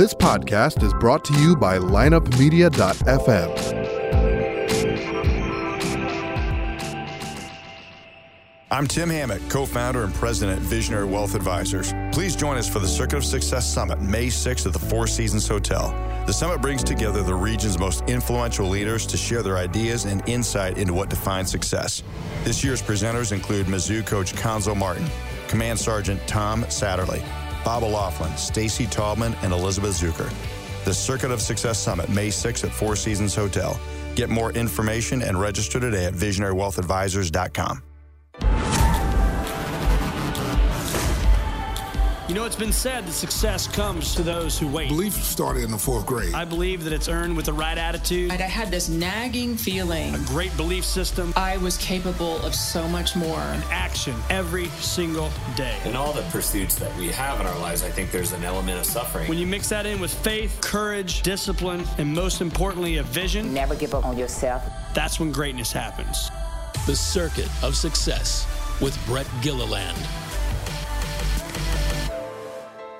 This podcast is brought to you by lineupmedia.fm. I'm Tim Hammett, co founder and president at Visionary Wealth Advisors. Please join us for the Circuit of Success Summit, May 6th at the Four Seasons Hotel. The summit brings together the region's most influential leaders to share their ideas and insight into what defines success. This year's presenters include Mizzou coach Cuonzo Martin, Command Sergeant Tom Satterly, Bob O'Loughlin, Stacy Taubman, and Elizabeth Zucker. The Circuit of Success Summit, May 6th at Four Seasons Hotel. Get more information and register today at visionarywealthadvisors.com. You know, it's been said that success comes to those who wait. Belief started in the fourth grade. I believe that it's earned with the right attitude. I had this nagging feeling. A great belief system. I was capable of so much more. And action every single day. In all the pursuits that we have in our lives, I think there's an element of suffering. When you mix that in with faith, courage, discipline, and most importantly, a vision. Never give up on yourself. That's when greatness happens. The Circuit of Success with Brett Gilliland.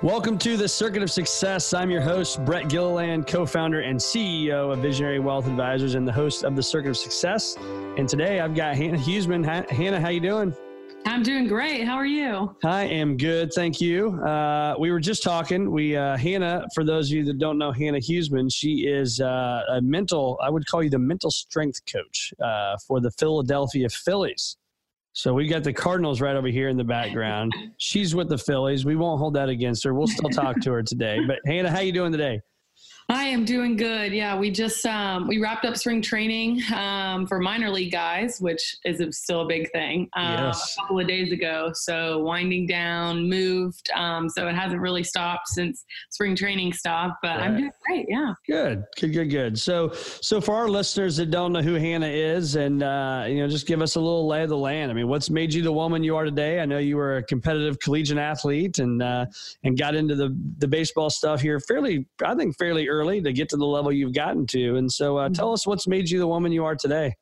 Welcome to the Circuit of Success. I'm your host, Brett Gilliland, co-founder and CEO of Visionary Wealth Advisors and the host of the Circuit of Success. And today I've got Hannah Huesman. Hannah, how you doing? I'm doing great. How are you? I am good, thank you. Uh, we were just talking. We uh, Hannah, for those of you that don't know Hannah Huesman, she is uh, a mental. I would call you the mental strength coach uh, for the Philadelphia Phillies. So we got the Cardinals right over here in the background. She's with the Phillies. We won't hold that against her. We'll still talk to her today. But Hannah, how you doing today? I am doing good. Yeah, we just um, we wrapped up spring training um, for minor league guys, which is a, still a big thing. Uh, yes. A couple of days ago, so winding down, moved. Um, so it hasn't really stopped since spring training stopped. But right. I'm doing great. Yeah. Good. Good. Good. Good. So so for our listeners that don't know who Hannah is, and uh, you know, just give us a little lay of the land. I mean, what's made you the woman you are today? I know you were a competitive collegiate athlete and uh, and got into the the baseball stuff here fairly, I think, fairly early to get to the level you've gotten to. And so, uh, tell us what's made you the woman you are today.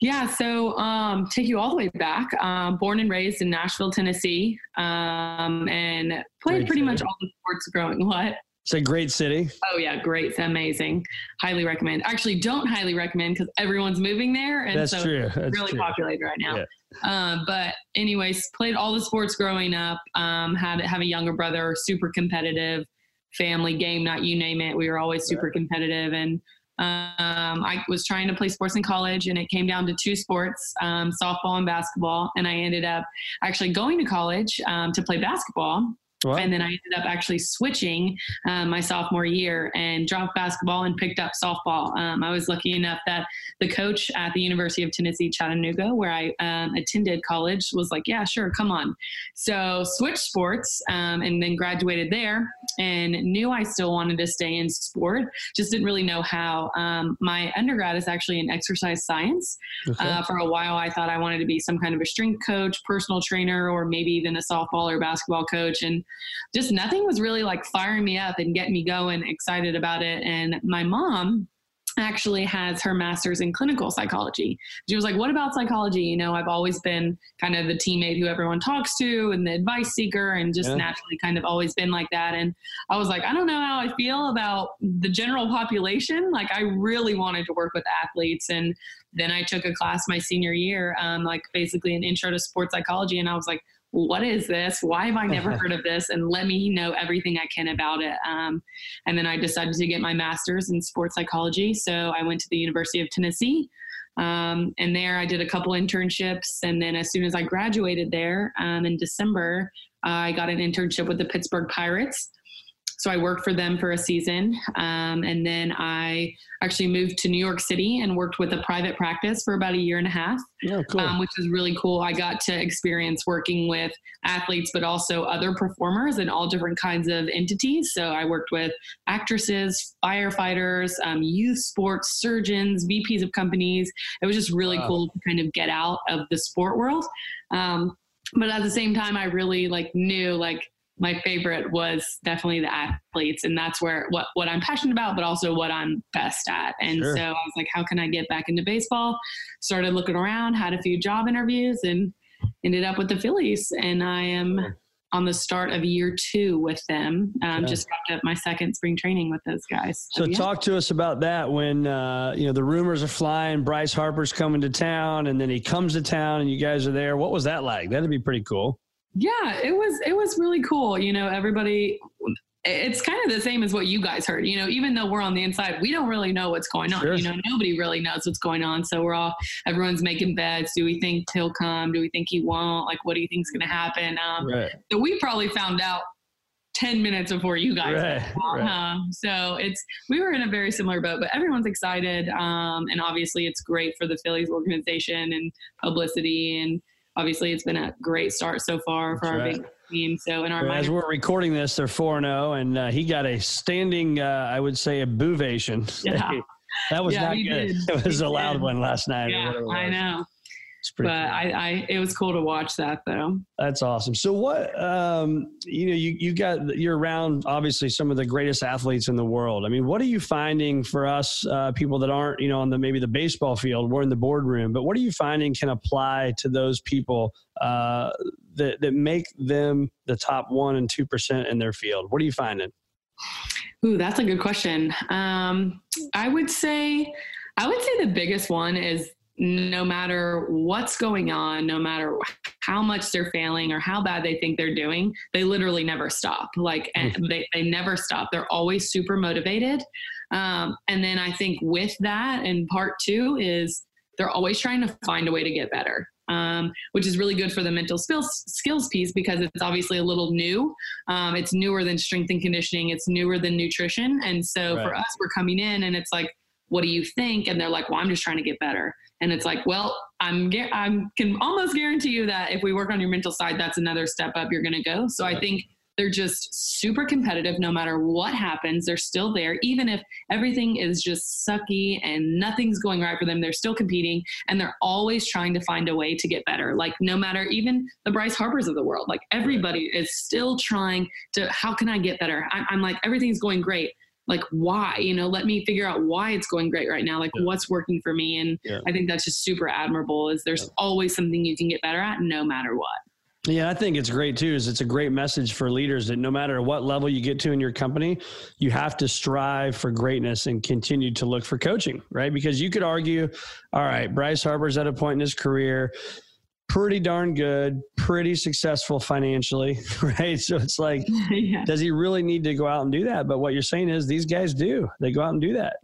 Yeah, so um, take you all the way back. Um, born and raised in Nashville, Tennessee, um, and played great pretty city. much all the sports growing. What? It's a great city. Oh yeah, great, it's amazing. Highly recommend. Actually, don't highly recommend because everyone's moving there, and That's so true. That's really true. populated right now. Yeah. Uh, but anyways, played all the sports growing up. Um, had have a younger brother, super competitive family game night, you name it. We were always super competitive. And um, I was trying to play sports in college, and it came down to two sports um, softball and basketball. And I ended up actually going to college um, to play basketball. And then I ended up actually switching um, my sophomore year and dropped basketball and picked up softball. Um, I was lucky enough that the coach at the University of Tennessee, Chattanooga, where I um, attended college, was like, yeah, sure, come on. So switched sports um, and then graduated there and knew I still wanted to stay in sport, just didn't really know how. Um, my undergrad is actually in exercise science. Okay. Uh, for a while, I thought I wanted to be some kind of a strength coach, personal trainer, or maybe even a softball or basketball coach. And just nothing was really like firing me up and getting me going, excited about it. And my mom, actually has her master's in clinical psychology. She was like, What about psychology? You know, I've always been kind of the teammate who everyone talks to and the advice seeker and just yeah. naturally kind of always been like that. And I was like, I don't know how I feel about the general population. Like, I really wanted to work with athletes. And then I took a class my senior year, um, like basically an intro to sports psychology. And I was like, what is this? Why have I never heard of this? And let me know everything I can about it. Um, and then I decided to get my master's in sports psychology. So I went to the University of Tennessee. Um, and there I did a couple internships. And then as soon as I graduated there um, in December, I got an internship with the Pittsburgh Pirates. So I worked for them for a season. Um, and then I actually moved to New York City and worked with a private practice for about a year and a half, oh, cool. um, which was really cool. I got to experience working with athletes, but also other performers and all different kinds of entities. So I worked with actresses, firefighters, um, youth sports surgeons, VPs of companies. It was just really wow. cool to kind of get out of the sport world. Um, but at the same time, I really like knew like my favorite was definitely the athletes and that's where what what I'm passionate about but also what I'm best at and sure. so I was like how can I get back into baseball started looking around had a few job interviews and ended up with the Phillies and I am on the start of year two with them. Um, Just wrapped up my second spring training with those guys. So, yeah. talk to us about that when uh, you know the rumors are flying. Bryce Harper's coming to town, and then he comes to town, and you guys are there. What was that like? That'd be pretty cool. Yeah, it was it was really cool. You know, everybody it's kind of the same as what you guys heard. You know, even though we're on the inside, we don't really know what's going on. Sure. You know, nobody really knows what's going on. So we're all everyone's making bets. Do we think he'll come? Do we think he won't? Like, what do you think's going to happen? Um, right. So we probably found out 10 minutes before you guys right, right. Um, so it's we were in a very similar boat but everyone's excited um, and obviously it's great for the phillies organization and publicity and obviously it's been a great start so far for That's our right. big team. So in our mind, as we're recording this, they're four zero, and uh, he got a standing, uh, I would say, a boovation. Yeah. that was yeah, not good. Did. It was he a loud did. one last night. Yeah, I know but cool. I, I, it was cool to watch that though. That's awesome. So what, um, you know, you, you got, you're around obviously some of the greatest athletes in the world. I mean, what are you finding for us, uh, people that aren't, you know, on the, maybe the baseball field, we're in the boardroom, but what are you finding can apply to those people, uh, that, that make them the top one and 2% in their field? What are you finding? Ooh, that's a good question. Um, I would say, I would say the biggest one is no matter what's going on, no matter how much they're failing or how bad they think they're doing, they literally never stop. Like, and mm-hmm. they, they never stop. They're always super motivated. Um, and then I think with that, and part two is they're always trying to find a way to get better. Um, which is really good for the mental skills skills piece because it's obviously a little new. Um, it's newer than strength and conditioning. It's newer than nutrition. And so right. for us, we're coming in and it's like, what do you think? And they're like, well, I'm just trying to get better. And it's like, well, I'm I can almost guarantee you that if we work on your mental side, that's another step up you're going to go. So I think they're just super competitive no matter what happens. They're still there, even if everything is just sucky and nothing's going right for them. They're still competing and they're always trying to find a way to get better. Like no matter even the Bryce Harpers of the world, like everybody is still trying to. How can I get better? I'm, I'm like everything's going great like why you know let me figure out why it's going great right now like yeah. what's working for me and yeah. i think that's just super admirable is there's yeah. always something you can get better at no matter what yeah, I think it's great too. Is it's a great message for leaders that no matter what level you get to in your company, you have to strive for greatness and continue to look for coaching, right? Because you could argue, all right, Bryce Harper's at a point in his career pretty darn good, pretty successful financially, right? So it's like, yeah. does he really need to go out and do that? But what you're saying is these guys do. They go out and do that.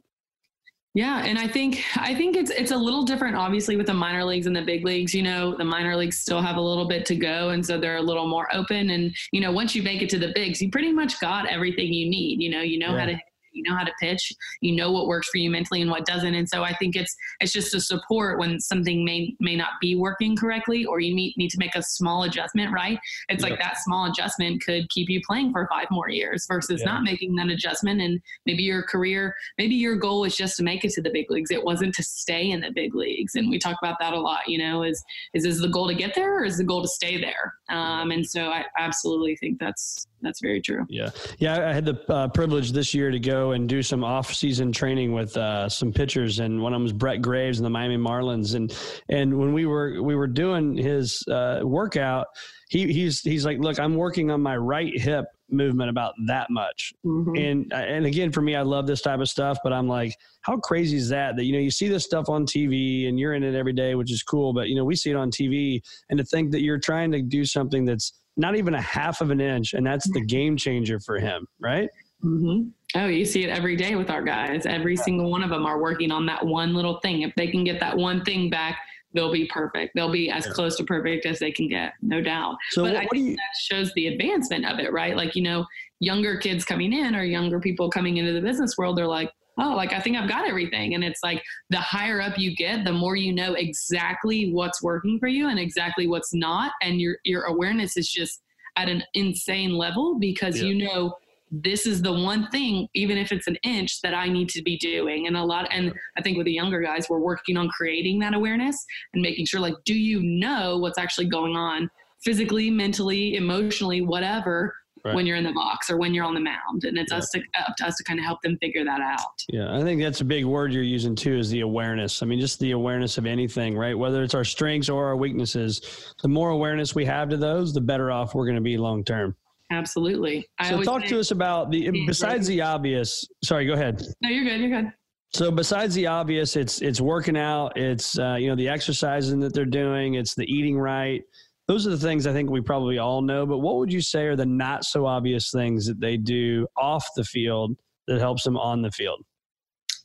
Yeah, and I think I think it's it's a little different, obviously, with the minor leagues and the big leagues. You know, the minor leagues still have a little bit to go, and so they're a little more open. And you know, once you make it to the bigs, you pretty much got everything you need. You know, you know yeah. how to you know how to pitch you know what works for you mentally and what doesn't. And so i think it's it's just a support when something may may not be working correctly or you need, need to make a small adjustment right? It's yep. like that small adjustment could keep you playing for five more years versus yeah. not making that adjustment. And maybe your career maybe your goal is just to make it to the big leagues. It wasn't to stay in the big leagues. And we talk about that a lot you know is is is the goal to get there or is the goal to stay there? Um, and so i absolutely think that's that's very true. Yeah. Yeah i had the uh, privilege this year to go and do some off-season training with uh, some pitchers, and one of them was Brett Graves and the Miami Marlins. And and when we were we were doing his uh, workout, he he's he's like, look, I'm working on my right hip movement about that much. Mm-hmm. And and again, for me, I love this type of stuff, but I'm like, how crazy is that? That you know, you see this stuff on TV and you're in it every day, which is cool. But you know, we see it on TV, and to think that you're trying to do something that's not even a half of an inch, and that's the game changer for him, right? Mm-hmm. Oh, you see it every day with our guys. Every single one of them are working on that one little thing. If they can get that one thing back, they'll be perfect. They'll be as close to perfect as they can get, no doubt. So but what, I think you, that shows the advancement of it, right? Like, you know, younger kids coming in or younger people coming into the business world, they're like, oh, like I think I've got everything. And it's like the higher up you get, the more you know exactly what's working for you and exactly what's not. And your your awareness is just at an insane level because yeah. you know this is the one thing even if it's an inch that i need to be doing and a lot and i think with the younger guys we're working on creating that awareness and making sure like do you know what's actually going on physically mentally emotionally whatever Right. when you're in the box or when you're on the mound, and it's us to up to us to kind of help them figure that out. Yeah, I think that's a big word you're using too is the awareness. I mean, just the awareness of anything, right? Whether it's our strengths or our weaknesses, the more awareness we have to those, the better off we're going to be long term. Absolutely. I So talk to us about the besides the obvious. Sorry, go ahead. No, you're good. You're good. So besides the obvious, it's it's working out, it's uh, you know the exercising that they're doing, it's the eating right. Those are the things I think we probably all know. But what would you say are the not so obvious things that they do off the field that helps them on the field?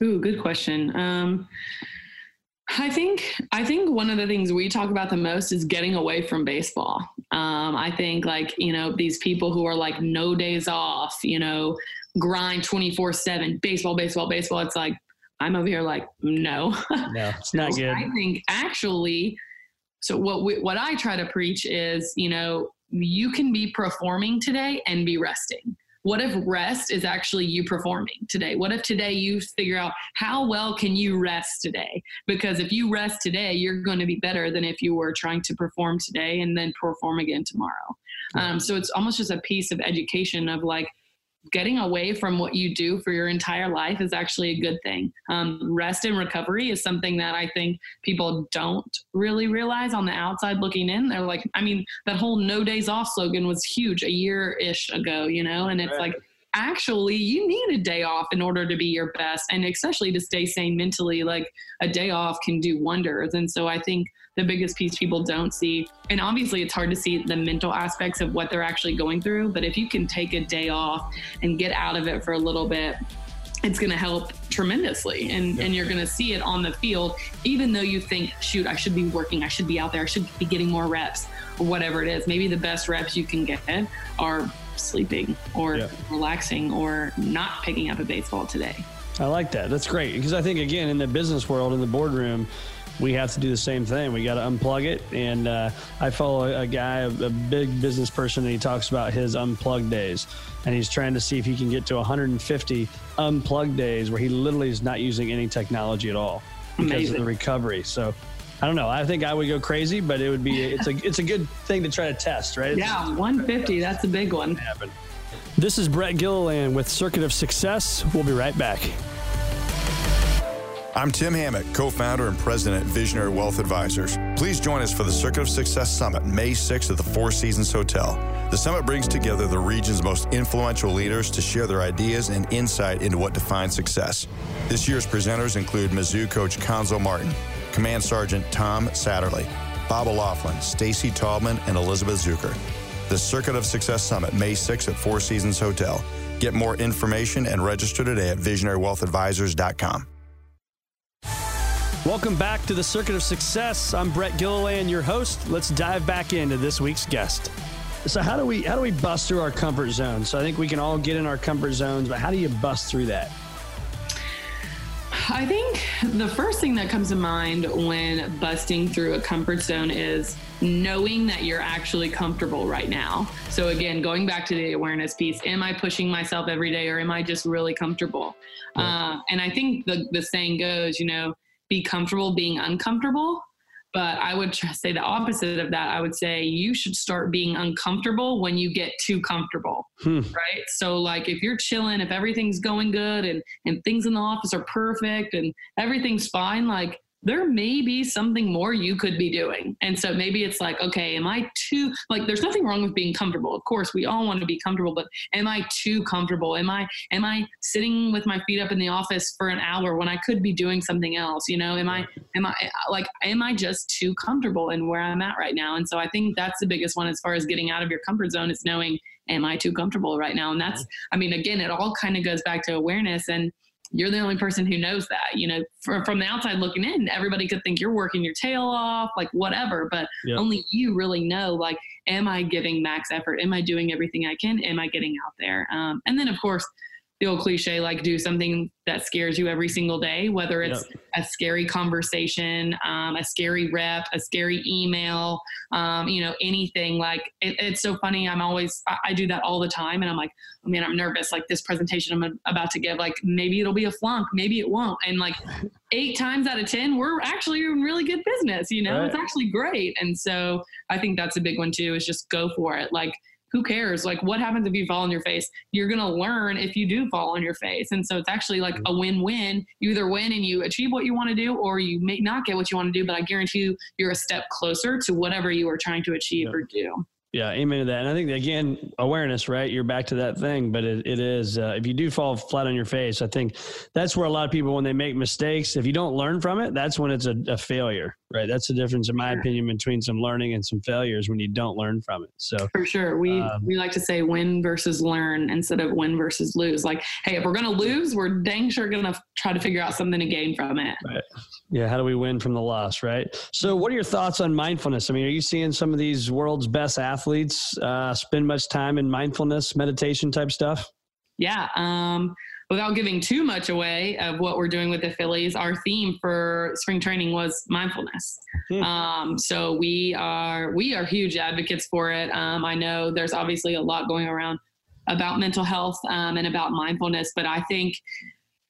Ooh, good question. Um, I think I think one of the things we talk about the most is getting away from baseball. Um, I think like you know these people who are like no days off, you know, grind twenty four seven, baseball, baseball, baseball. It's like I'm over here like no, No, it's not good. I think actually, so what we, what I try to preach is, you know, you can be performing today and be resting. What if rest is actually you performing today? What if today you figure out how well can you rest today? Because if you rest today, you're going to be better than if you were trying to perform today and then perform again tomorrow. Um, so it's almost just a piece of education of like getting away from what you do for your entire life is actually a good thing. Um, rest and recovery is something that I think people don't really realize on the outside looking in. They're like, I mean, that whole no days off slogan was huge a year ish ago, you know, and it's Right. like, actually you need a day off in order to be your best and especially to stay sane mentally like a day off can do wonders. And so i think the biggest piece people don't see and obviously it's hard to see the mental aspects of what they're actually going through but if you can take a day off and get out of it for a little bit it's going to help tremendously and, and you're going to see it on the field even though you think shoot i should be working i should be out there i should be getting more reps or whatever it is. Maybe the best reps you can get are sleeping or Yeah. relaxing or not picking up a baseball today I like that. That's great because I think again in the business world in the boardroom, we have to do the same thing. We got to unplug it. And uh, I follow a, a guy, a, a big business person, and he talks about his unplugged days, and he's trying to see if he can get to 150 unplugged days where he literally is not using any technology at all because Amazing. of the recovery. So. I don't know. I think I would go crazy, but it would be it's a it's a good thing to try to test, right? Yeah 150 that's a big one happen. This is Brett Gilliland with Circuit of Success. We'll be right back. I'm Tim Hammett, co founder and president at Visionary Wealth Advisors. Please join us for the Circuit of Success Summit, May 6th at the Four Seasons Hotel. The summit brings together the region's most influential leaders to share their ideas and insight into what defines success. This year's presenters include Mizzou coach Cuonzo Martin, Command Sergeant Tom Satterly, Bob O'Loughlin, Stacy Taubman, and Elizabeth Zucker. The Circuit of Success Summit, May 6th at Four Seasons Hotel. Get more information and register today at visionarywealthadvisors.com. Welcome back to the Circuit of Success. I'm Brett Gilliland, your host. Let's dive back into this week's guest. So how do we how do we bust through our comfort zone? So I think we can all get in our comfort zones, but how do you bust through that? I think the first thing that comes to mind when busting through a comfort zone is knowing that you're actually comfortable right now. So, again, going back to the awareness piece, am I pushing myself every day or am I just really comfortable? Uh, and I think the, the saying goes, you know, be comfortable being uncomfortable. But I would tr- say the opposite of that. I would say you should start being uncomfortable when you get too comfortable Hmm. right? So like if you're chilling, if everything's going good and and things in the office are perfect and everything's fine, like there may be something more you could be doing. And so maybe it's like, okay, am I too like there's nothing wrong with being comfortable. Of course, we all want to be comfortable, but am I too comfortable? Am I am I sitting with my feet up in the office for an hour when I could be doing something else? You know, am I am I like am I just too comfortable in where I'm at right now? And so I think that's the biggest one as far as getting out of your comfort zone is knowing am I too comfortable right now? And that's, I mean, again, it all kind of goes back to awareness. And you're the only person who knows that. You know, from, from the outside looking in, everybody could think you're working your tail off, like whatever, but Yep. only you really know, like, am I giving max effort? Am I doing everything I can? Am I getting out there? Um, and then, of course, the old cliche, like do something that scares you every single day, whether it's a scary conversation, um, a scary rep, a scary email, um, you know, anything. Like it, it's so funny. I'm always, I, I do that all the time. And I'm like, oh man, I'm nervous. Like this presentation I'm about to give, like maybe it'll be a flunk, maybe it won't. And like eight times out of 10, we're actually in really good business. You know, Right. it's actually great. And so I think that's a big one too, is just go for it. Like, who cares? Like, what happens if you fall on your face? You're going to learn if you do fall on your face. And so it's actually like mm-hmm. a win win. You either win and you achieve what you want to do, or you may not get what you want to do, but I guarantee you, you're a step closer to whatever you are trying to achieve or do. Yeah, amen to that. And I think again, awareness, right? You're back to that thing, but it, it is uh, if you do fall flat on your face, I think that's where a lot of people when they make mistakes, if you don't learn from it, that's when it's a, a failure, right? That's the difference, in my opinion, between some learning and some failures when you don't learn from it. So for sure, we um, we like to say win versus learn instead of win versus lose. Like, hey, if we're gonna lose, we're dang sure gonna try to figure out something to gain from it. Right. Yeah. How do we win from the loss, right? So, what are your thoughts on mindfulness? I mean, are you seeing some of these world's best athletes uh, spend much time in mindfulness, meditation type stuff? Yeah. Um, without giving too much away of what we're doing with the Phillies, our theme for spring training was mindfulness. Hmm. Um, so we are we are huge advocates for it. Um, I know there's obviously a lot going around about mental health um, and about mindfulness, but I think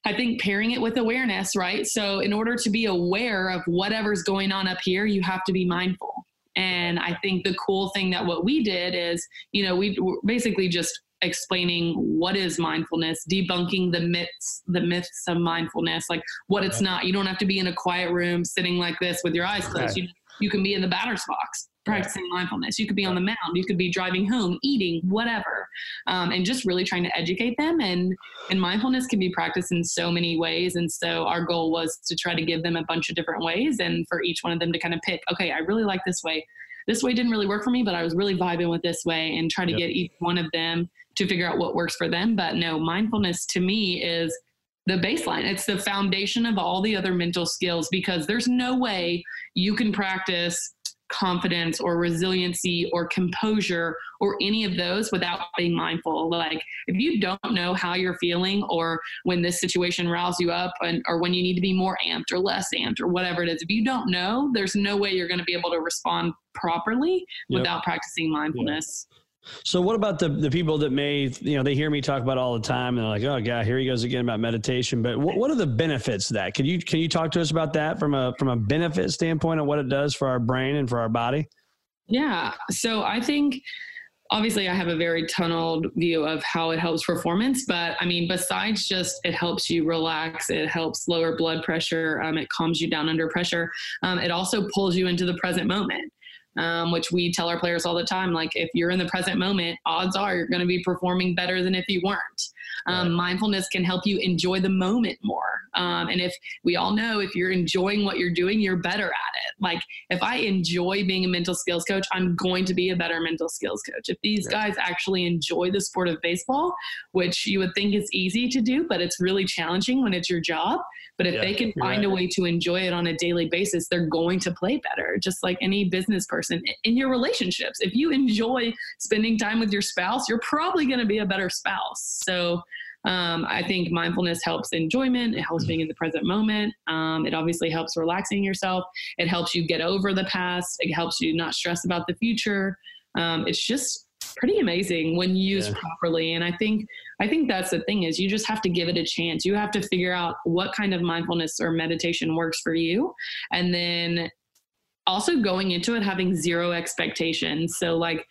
I think pairing it with awareness, right? So in order to be aware of whatever's going on up here, you have to be mindful. And I think the cool thing that what we did is, you know, we basically just explaining what is mindfulness, debunking the myths, the myths of mindfulness, like what it's not. You don't have to be in a quiet room sitting like this with your eyes closed. You, you can be in the batter's box practicing mindfulness. You could be on the mound. You could be driving home, eating, whatever, um, and just really trying to educate them. And and mindfulness can be practiced in so many ways. And so our goal was to try to give them a bunch of different ways, and for each one of them to kind of pick. Okay, I really like this way. This way didn't really work for me, but I was really vibing with this way, and try to yep. get each one of them to figure out what works for them. But no, mindfulness to me is the baseline. It's the foundation of all the other mental skills because there's no way you can practice confidence or resiliency or composure or any of those without being mindful. Like if you don't know how you're feeling or when this situation riles you up and or when you need to be more amped or less amped or whatever it is, if you don't know, there's no way you're going to be able to respond properly yep. without practicing mindfulness. Yep. So what about the the people that may you know they hear me talk about all the time and they're like oh god here he goes again about meditation. But what, what are the benefits of that? Can you can you talk to us about that from a from a benefit standpoint of what it does for our brain and for our body? Yeah, so I think obviously I have a very tunneled view of how it helps performance, but I mean besides just it helps you relax, it helps lower blood pressure, um, it calms you down under pressure, um, it also pulls you into the present moment um, which we tell our players all the time. Like, if you're in the present moment, odds are you're going to be performing better than if you weren't. Um, right. Mindfulness can help you enjoy the moment more. Um, and if we all know if you're enjoying what you're doing, you're better at it. Like, if I enjoy being a mental skills coach, I'm going to be a better mental skills coach. If these right. guys actually enjoy the sport of baseball, which you would think is easy to do, but it's really challenging when it's your job. But if yeah, they can find right. a way to enjoy it on a daily basis, they're going to play better, just like any business person in your relationships. If you enjoy spending time with your spouse, you're probably going to be a better spouse. So, um, I think mindfulness helps enjoyment. It helps being in the present moment. Um, it obviously helps relaxing yourself. It helps you get over the past. It helps you not stress about the future. Um, it's just pretty amazing when used yeah. properly. And I think I think that's the thing is you just have to give it a chance. You have to figure out what kind of mindfulness or meditation works for you, and then also going into it having zero expectations. So like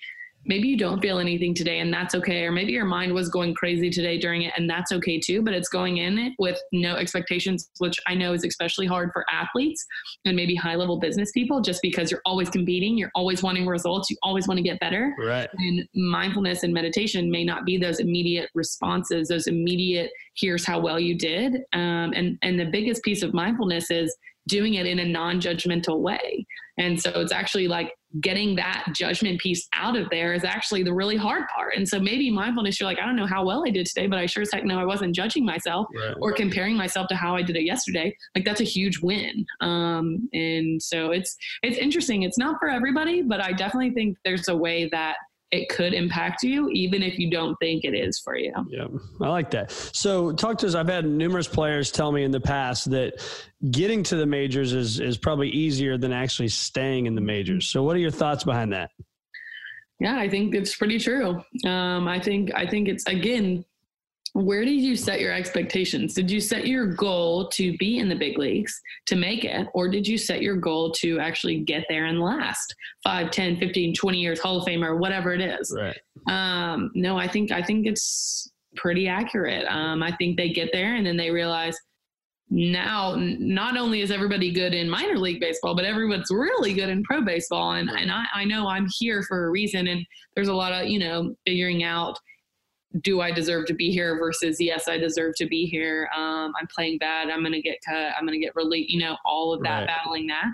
maybe you don't feel anything today and that's okay or maybe your mind was going crazy today during it and that's okay too but it's going in it with no expectations which i know is especially hard for athletes and maybe high level business people just because you're always competing you're always wanting results you always want to get better. Right. And mindfulness and meditation may not be those immediate responses those immediate here's how well you did um, and and the biggest piece of mindfulness is doing it in a non-judgmental way. And so it's actually like getting that judgment piece out of there is actually the really hard part. And so maybe mindfulness, you're like, I don't know how well I did today, but I sure as heck know I wasn't judging myself right. or comparing myself to how I did it yesterday. Like that's a huge win. Um, and so it's it's interesting. It's not for everybody, but I definitely think there's a way that it could impact you even if you don't think it is for you. Yeah, I like that. So, talk to us. I've had numerous players tell me in the past that getting to the majors is is probably easier than actually staying in the majors. So, what are your thoughts behind that? Yeah, I think it's pretty true. Um, I think I think it's again where did you set your expectations? Did you set your goal to be in the big leagues to make it, or did you set your goal to actually get there and last 5, 10, 15, 20 years, Hall of Famer, whatever it is? Right. Um, no, I think I think it's pretty accurate. Um, I think they get there and then they realize now not only is everybody good in minor league baseball, but everyone's really good in pro baseball. And and I, I know I'm here for a reason. And there's a lot of, you know, figuring out do I deserve to be here versus yes, I deserve to be here. Um, I'm playing bad. I'm going to get cut. I'm going to get released. You know, all of that, right. battling that.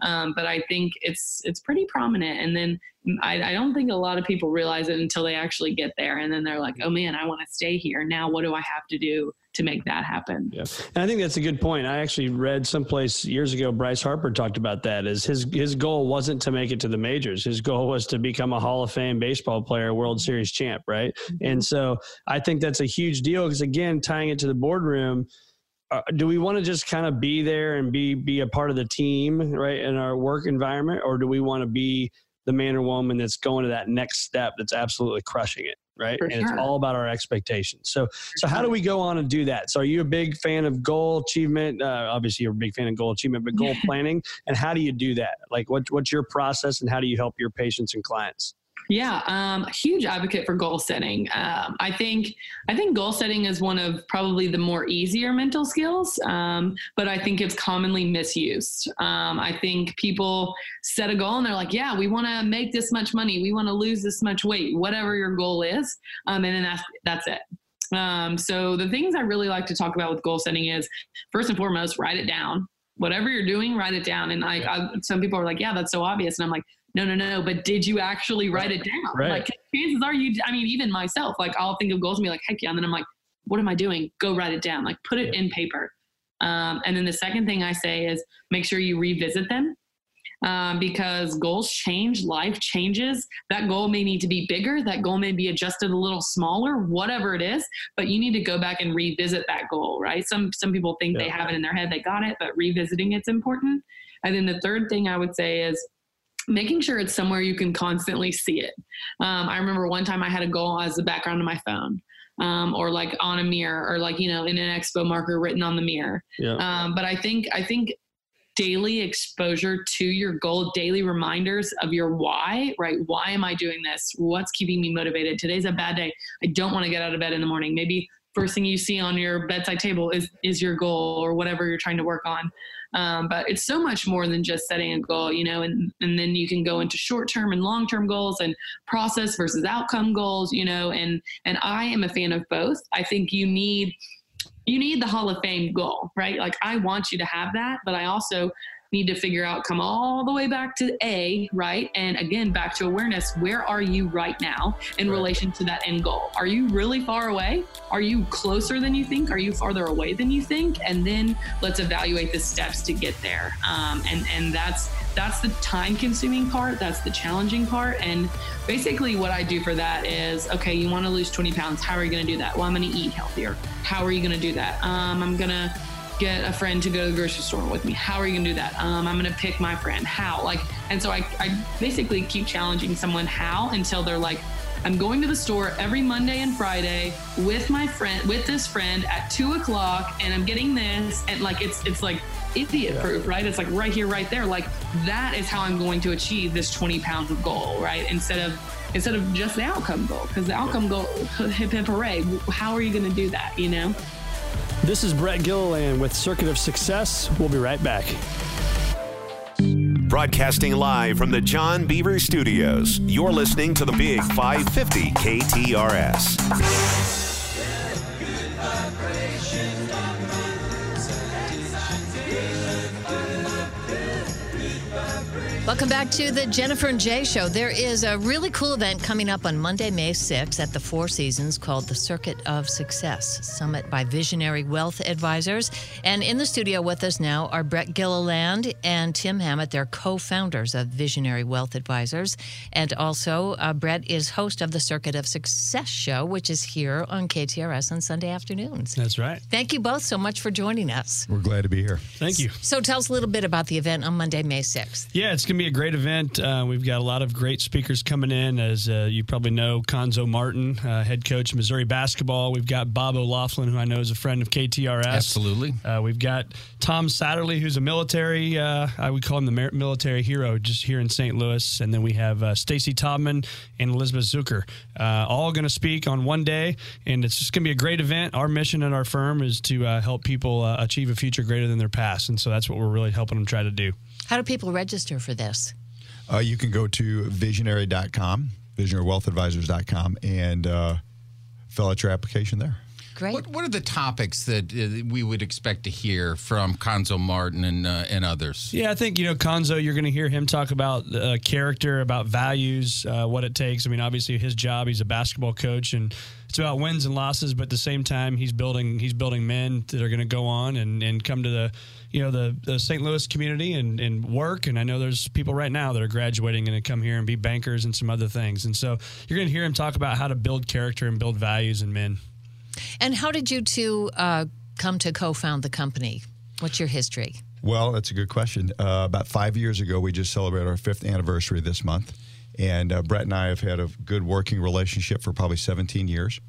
Um, but I think it's it's pretty prominent. And then I, I, don't think a lot of people realize it until they actually get there, and then they're like, "Oh man, I want to stay here. Now, what do I have to do to make that happen?" Yeah, and I think that's a good point. I actually read someplace years ago. Bryce Harper talked about that. Is his his goal wasn't to make it to the majors. His goal was to become a Hall of Fame baseball player, World Series champ, right? Mm-hmm. And so I think that's a huge deal because again, tying it to the boardroom. Uh, do we want to just kind of be there and be be a part of the team right in our work environment or do we want to be the man or woman that's going to that next step that's absolutely crushing it right? For and sure. it's all about our expectations. So For so how do we go on and do that? So are you a big fan of goal achievement? Uh, obviously you're a big fan of goal achievement but goal planning and how do you do that? Like what, what's your process and how do you help your patients and clients yeah, um, huge advocate for goal setting. Um, I think I think goal setting is one of probably the more easier mental skills, um, but I think it's commonly misused. Um, I think people set a goal and they're like, "Yeah, we want to make this much money, we want to lose this much weight, whatever your goal is," um, and then that's that's it. Um, so the things I really like to talk about with goal setting is first and foremost, write it down. Whatever you're doing, write it down. And like some people are like, "Yeah, that's so obvious," and I'm like no, no, no, but did you actually write it down? Right. Like chances are you, I mean, even myself, like I'll think of goals and be like, heck yeah. And then I'm like, what am I doing? Go write it down. Like put it in paper. Um, and then the second thing I say is make sure you revisit them um, because goals change, life changes. That goal may need to be bigger, that goal may be adjusted a little smaller, whatever it is, but you need to go back and revisit that goal, right? Some some people think yeah. they have it in their head, they got it, but revisiting it's important. And then the third thing I would say is making sure it's somewhere you can constantly see it. Um, I remember one time I had a goal as the background of my phone. Um, or like on a mirror or like you know in an expo marker written on the mirror yeah. um, but i think i think daily exposure to your goal daily reminders of your why right why am i doing this what's keeping me motivated today's a bad day i don't want to get out of bed in the morning maybe first thing you see on your bedside table is is your goal or whatever you're trying to work on um, but it's so much more than just setting a goal, you know, and, and then you can go into short term and long term goals and process versus outcome goals, you know, and, and I am a fan of both. I think you need, you need the Hall of Fame goal, right? Like I want you to have that, but I also need to figure out, come all the way back to A, right? And again, back to awareness. Where are you right now in right. relation to that end goal? Are you really far away? Are you closer than you think? Are you farther away than you think? And then let's evaluate the steps to get there. Um, and and that's that's the time consuming part. That's the challenging part. And basically, what I do for that is okay, you want to lose 20 pounds. How are you going to do that? Well, I'm going to eat healthier. How are you going to do that? Um, I'm going to get a friend to go to the grocery store with me. How are you gonna do that? Um, I'm gonna pick my friend. How? Like, and so I, I basically keep challenging someone how until they're like, I'm going to the store every Monday and Friday with my friend, with this friend at two o'clock, and I'm getting this, and like it's it's like idiot proof, right? It's like right here, right there. Like that is how I'm going to achieve this 20 pound of goal, right? Instead of instead of just the outcome goal, because the outcome goal, hip hip hooray. How are you going to do that? You know? This is Brett Gilliland with Circuit of Success. We'll be right back. Broadcasting live from the John Beaver Studios, you're listening to the Big 550 KTRS. Welcome back to the Jennifer and Jay Show. There is a really cool event coming up on Monday, May 6th at the Four Seasons called the Circuit of Success Summit by Visionary Wealth Advisors. And in the studio with us now are Brett Gilliland and Tim Hammett. They're co founders of Visionary Wealth Advisors. And also, uh, Brett is host of the Circuit of Success show, which is here on KTRS on Sunday afternoons. That's right. Thank you both so much for joining us. We're glad to be here. Thank you. So, tell us a little bit about the event on Monday, May 6th. Yeah, it's going to be be a great event. Uh, we've got a lot of great speakers coming in. As uh, you probably know, Cuonzo Martin, uh, head coach of Missouri basketball. We've got Bob O'Loughlin, who I know is a friend of KTRS. Absolutely. Uh, we've got Tom Satterly, who's a military, uh, I would call him the military hero just here in St. Louis. And then we have uh, Stacy Taubman and Elizabeth Zucker, uh, all going to speak on one day. And it's just going to be a great event. Our mission at our firm is to uh, help people uh, achieve a future greater than their past. And so that's what we're really helping them try to do. How do people register for this? Uh, you can go to visionary.com, visionarywealthadvisors.com, and uh, fill out your application there. Great. What, what are the topics that uh, we would expect to hear from Cuonzo Martin and uh, and others? Yeah, I think you know Cuonzo. You're going to hear him talk about uh, character, about values, uh, what it takes. I mean, obviously his job. He's a basketball coach, and it's about wins and losses. But at the same time, he's building he's building men that are going to go on and, and come to the you know the, the St. Louis community and, and work. And I know there's people right now that are graduating and come here and be bankers and some other things. And so you're going to hear him talk about how to build character and build values in men. And how did you two uh, come to co-found the company? What's your history? Well, that's a good question. Uh, about five years ago, we just celebrated our fifth anniversary this month. And uh, Brett and I have had a good working relationship for probably 17 years.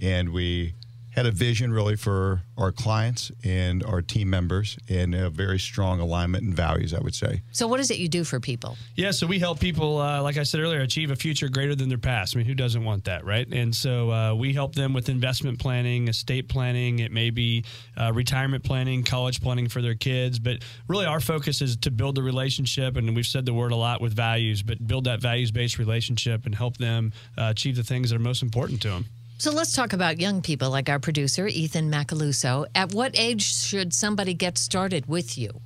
And we had a vision really for our clients and our team members and a very strong alignment and values, I would say. So, what is it you do for people? Yeah, so we help people, uh, like I said earlier, achieve a future greater than their past. I mean, who doesn't want that, right? And so uh, we help them with investment planning, estate planning. It may be uh, retirement planning, college planning for their kids. But really, our focus is to build the relationship. And we've said the word a lot with values, but build that values based relationship and help them uh, achieve the things that are most important to them. So let's talk about young people like our producer, Ethan Macaluso. At what age should somebody get started with you?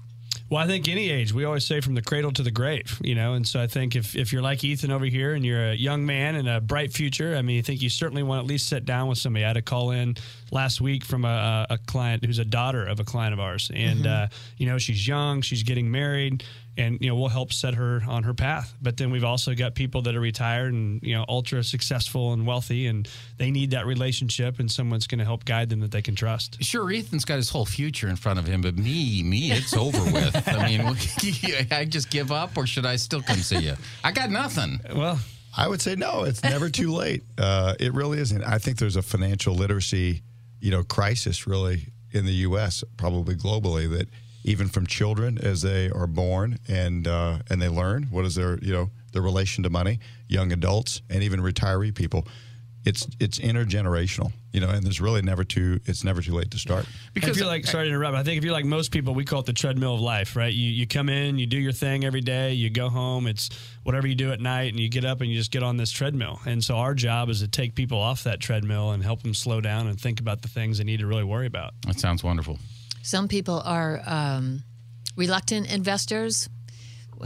Well, I think any age, we always say from the cradle to the grave, you know. And so I think if, if you're like Ethan over here and you're a young man and a bright future, I mean, I think you certainly want to at least sit down with somebody. I had a call in last week from a, a client who's a daughter of a client of ours. And, Mm-hmm. uh, you know, she's young, she's getting married, and, you know, we'll help set her on her path. But then we've also got people that are retired and, you know, ultra successful and wealthy, and they need that relationship, and someone's going to help guide them that they can trust. Sure, Ethan's got his whole future in front of him, but me, me, it's over with. I mean, I just give up, or should I still come see you? I got nothing. Well, I would say no, it's never too late. Uh, it really isn't. I think there's a financial literacy, you know, crisis really in the U.S., probably globally, that even from children as they are born and uh, and they learn what is their you know their relation to money, young adults and even retiree people. It's it's intergenerational, you know, and there's really never too it's never too late to start. Because if you're like, sorry to interrupt, I think if you're like most people, we call it the treadmill of life, right? You you come in, you do your thing every day, you go home, it's whatever you do at night, and you get up and you just get on this treadmill. And so our job is to take people off that treadmill and help them slow down and think about the things they need to really worry about. That sounds wonderful. Some people are um, reluctant investors.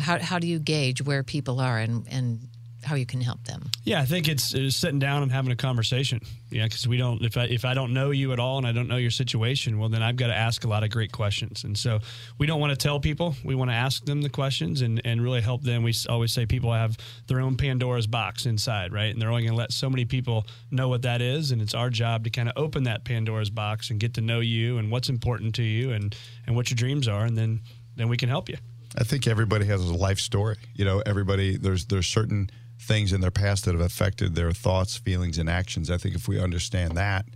How, how do you gauge where people are and, and how you can help them? Yeah, I think it's, it's sitting down and having a conversation. Yeah, because we don't. If I if I don't know you at all and I don't know your situation, well, then I've got to ask a lot of great questions. And so we don't want to tell people. We want to ask them the questions and and really help them. We always say people have their own Pandora's box inside, right? And they're only going to let so many people know what that is. And it's our job to kind of open that Pandora's box and get to know you and what's important to you and and what your dreams are, and then then we can help you. I think everybody has a life story. You know, everybody there's there's certain things in their past that have affected their thoughts, feelings, and actions. I think if we understand that,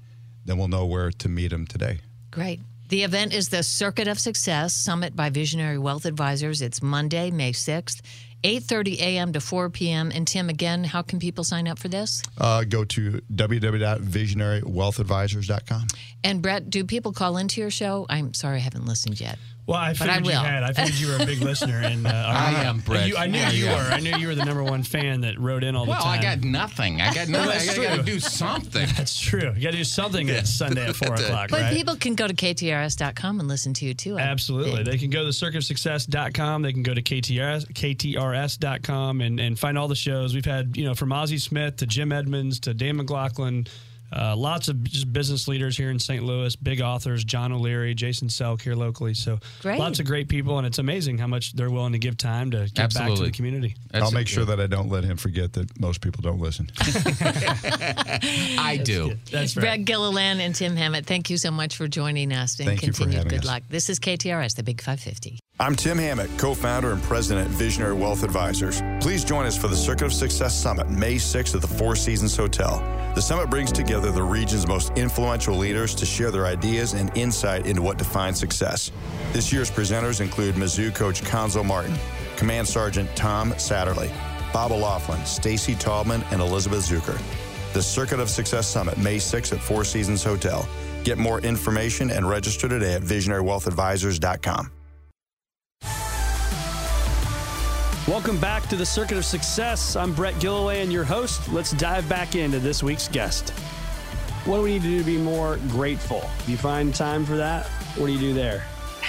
then we'll know where to meet them today. Great. The event is the Circuit of Success Summit by Visionary Wealth Advisors. It's Monday, May 6th, 8:30 a.m. to 4 p.m. And Tim, again, how can people sign up for this? Uh, go to www.visionarywealthadvisors.com. And Brett, do people call into your show? I'm sorry, I haven't listened yet. Well, I But I figured you had. I figured you were a big listener, and uh, I am, Brett. You, I knew Yeah, you yeah. were. I knew you were the number one fan that wrote in all the Well, time. Well, I got nothing. I got nothing. That's I got to do something. That's true. You got to do something at Sunday at four o'clock, But right? people can go to ktrs.com and listen to you too. I Absolutely. think. They can go to circuitofsuccess.com. They can go to KTRS, KTRS.com and, and find all the shows. We've had, you know, from Ozzie Smith to Jim Edmonds to Dan McLaughlin, uh, lots of just business leaders here in St. Louis, big authors, John O'Leary, Jason Selk here locally. So Great. lots of great people, and it's amazing how much they're willing to give time to give back to Absolutely. the community. That's I'll make it. sure that I don't let him forget that most people don't listen. I do. That's right. Brett Gilliland and Tim Hammett, thank you so much for joining us and Thank you for continued having good us. luck. This is KTRS, the Big 550. I'm Tim Hammett, co founder and president at Visionary Wealth Advisors. Please join us for the Circuit of Success Summit, May 6th at the Four Seasons Hotel. The summit brings together the region's most influential leaders to share their ideas and insight into what defines success. This year's presenters include Mizzou coach Cuonzo Martin, Command Sergeant Tom Satterly, Bob O'Loughlin, Stacy Taubman, and Elizabeth Zucker. The Circuit of Success Summit, May 6th at Four Seasons Hotel. Get more information and register today at visionarywealthadvisors.com. Welcome back to the Circuit of Success. I'm Brett Gilliland your host. Let's dive back into this week's guest. What do we need to do to be more grateful? Do you find time for that? What do you do there?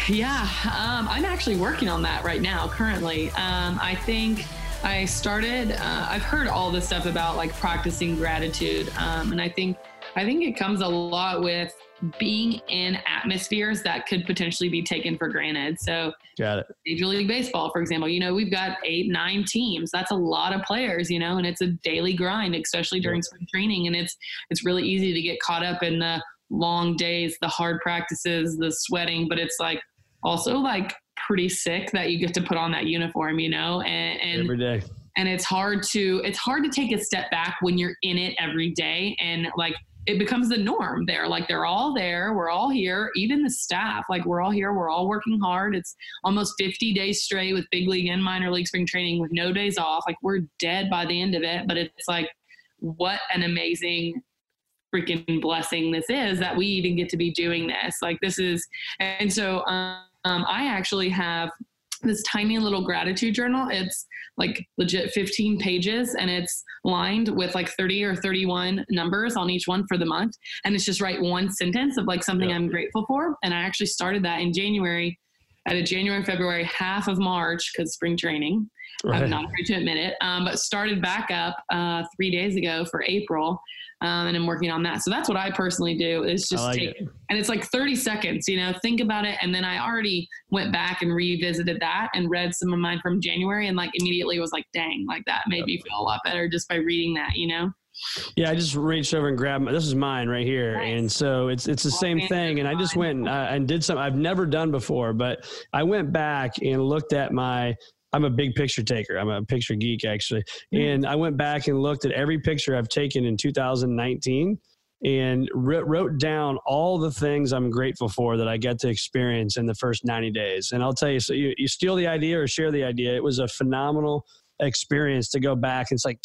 Yeah, um, I'm actually working on that right now, currently. Um, I think I started, uh, I've heard all this stuff about like practicing gratitude. Um, and I think, I think it comes a lot with being in atmospheres that could potentially be taken for granted. So, got it. Major League Baseball, for example, you know, we've got eight, nine teams. That's a lot of players, you know, and it's a daily grind, especially during spring training. And it's it's really easy to get caught up in the long days, the hard practices, the sweating, but it's like also like pretty sick that you get to put on that uniform, you know, and, and every day. And it's hard to it's hard to take a step back when you're in it every day and like it becomes the norm there. Like they're all there, we're all here, even the staff, like we're all here, we're all working hard. It's almost 50 days straight with big league and minor league spring training with no days off. Like we're dead by the end of it, but it's like what an amazing freaking blessing this is that we even get to be doing this. Like this is, and so um, I actually have this tiny little gratitude journal. It's like legit 15 pages and it's lined with like 30 or 31 numbers on each one for the month. And it's just write one sentence of like something yeah. I'm grateful for. And I actually started that in January at a January, February, half of March because spring training. Right. I'm not afraid to admit it, um, but started back up uh, three days ago for April um, and I'm working on that. So that's what I personally do is just like take, it. and it's like 30 seconds, you know, think about it. And then I already went back and revisited that and read some of mine from January and like immediately was like, dang, like that made me feel a lot better just by reading that, you know? Yeah, I just reached over and grabbed. My, this is mine right here, nice. and so it's it's the well, same thing. And I just went and, uh, and did something I've never done before, but I went back and looked at my I'm a big picture taker. I'm a picture geek actually. Mm. And I went back and looked at every picture I've taken in 2019 and wrote down all the things I'm grateful for that I get to experience in the first 90 days. And I'll tell you, so you, you steal the idea or share the idea. It was a phenomenal experience to go back and it's like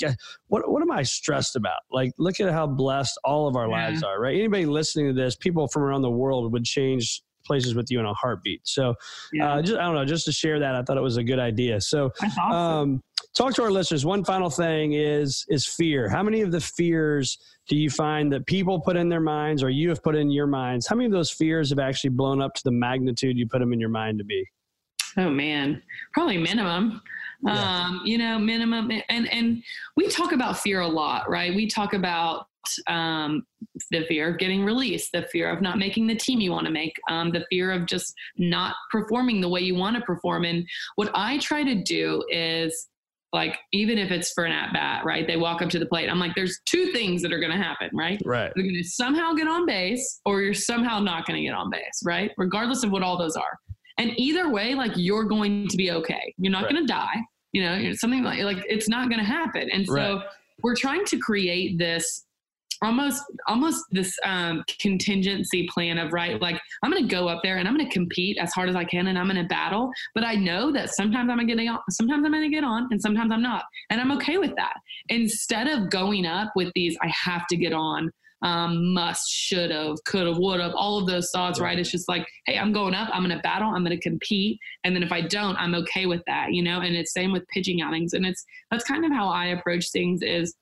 what what am i stressed about like look at how blessed all of our yeah. lives are right anybody listening to this people from around the world would change places with you in a heartbeat. So, yeah. uh, just I don't know, just to share that, I thought it was a good idea. So, awesome. um, talk to our listeners. One final thing is is fear. How many of the fears do you find that people put in their minds, or you have put in your minds? How many of those fears have actually blown up to the magnitude you put them in your mind to be? Oh man, probably minimum. Yeah. Um, you know, minimum, and and we talk about fear a lot, right? We talk about um, the fear of getting released, the fear of not making the team you want to make, um, the fear of just not performing the way you want to perform. And what I try to do is like even if it's for an at bat, right? They walk up to the plate. I'm like, there's two things that are going to happen, right? Right. You're going to somehow get on base, or you're somehow not going to get on base, right? Regardless of what all those are. And either way, like you're going to be okay. You're not right. going to die. You know, something like like it's not going to happen. And so right. we're trying to create this almost almost this um, contingency plan of right like i'm to go up there and i'm to compete as hard as i can and i'm to battle but i know that sometimes i'm to get on sometimes i'm to get on and sometimes i'm not and i'm okay with that instead of going up with these i have to get on um, must, should have, could have, would have, all of those thoughts, right? It's just like, hey, I'm going up, I'm to battle, I'm to compete, and then if I don't, I'm okay with that, you know. And it's same with pitching outings, and it's that's kind of how I approach things. Is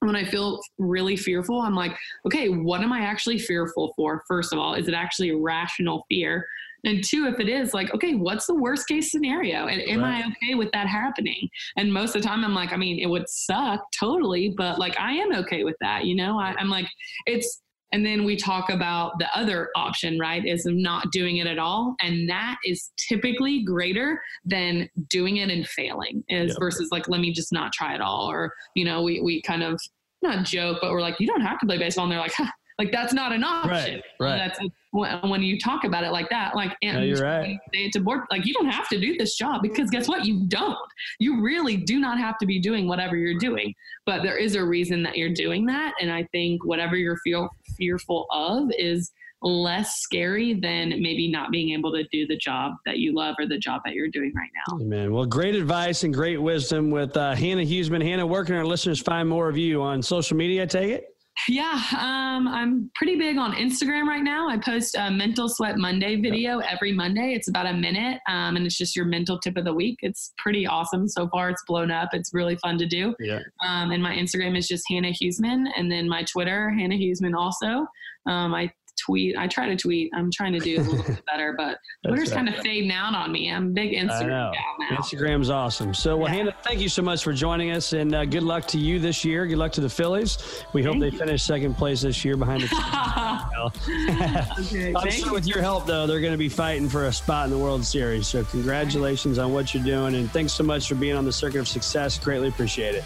when I feel really fearful, I'm like, okay, what am I actually fearful for? First of all, is it actually a rational fear? And two, if it is, like, okay, what's the worst case scenario? And am right. I okay with that happening? And most of the time, I'm like, I mean, it would suck totally, but like, I am okay with that. You know, I, I'm like, it's, and then we talk about the other option, right? Is not doing it at all. And that is typically greater than doing it and failing is yep. versus like, let me just not try at all. Or, you know, we, we kind of not joke, but we're like, you don't have to play baseball. And they're like, huh, like that's not an option. Right, right. That's when when you talk about it like that, like and No, you're right. say it to board, like you don't have to do this job because guess what? You don't. You really do not have to be doing whatever you're doing. But there is a reason that you're doing that, and I think whatever you're feel fearful of is less scary than maybe not being able to do the job that you love or the job that you're doing right now. Man, well, great advice and great wisdom with uh, Hannah Huesman. Hannah, where can our listeners find more of you on social media? I Take it. Yeah, um, I'm pretty big on Instagram right now. I post a Mental Sweat Monday video every Monday. It's about a minute, um, and it's just your mental tip of the week. It's pretty awesome so far. It's blown up. It's really fun to do. Yeah. Um, and my Instagram is just Hannah Huesman, and then my Twitter, Hannah Huesman, also. Um, I tweet. I try to tweet. I'm trying to do a little bit better, but Twitter's right. kind of fading out on me. I'm a big Instagram know. gal now. Instagram's awesome. So, well, Hannah, thank you so much for joining us, and uh, good luck to you this year. Good luck to the Phillies. We hope they finish second place this year behind the. okay, I'm sure you. with your help, though, they're going to be fighting for a spot in the World Series. So, congratulations on what you're doing, and thanks so much for being on the Circuit of Success. Greatly appreciate it.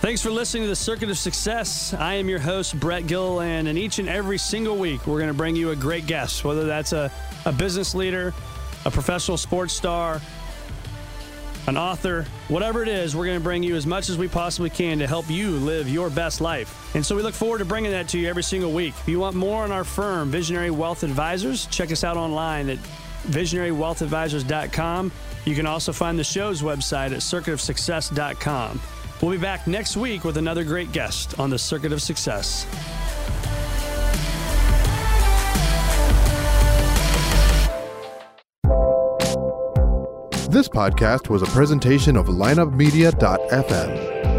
Thanks for listening to the Circuit of Success. I am your host, Brett Gilliland, and each and every single week, we're going to bring you a great guest, whether that's a, a business leader, a professional sports star, an author, whatever it is, we're going to bring you as much as we possibly can to help you live your best life. And so we look forward to bringing that to you every single week. If you want more on our firm, Visionary Wealth Advisors, check us out online at visionarywealthadvisors.com. You can also find the show's website at circuitofsuccess.com. We'll be back next week with another great guest on the Circuit of Success. This podcast was a presentation of lineupmedia.fm.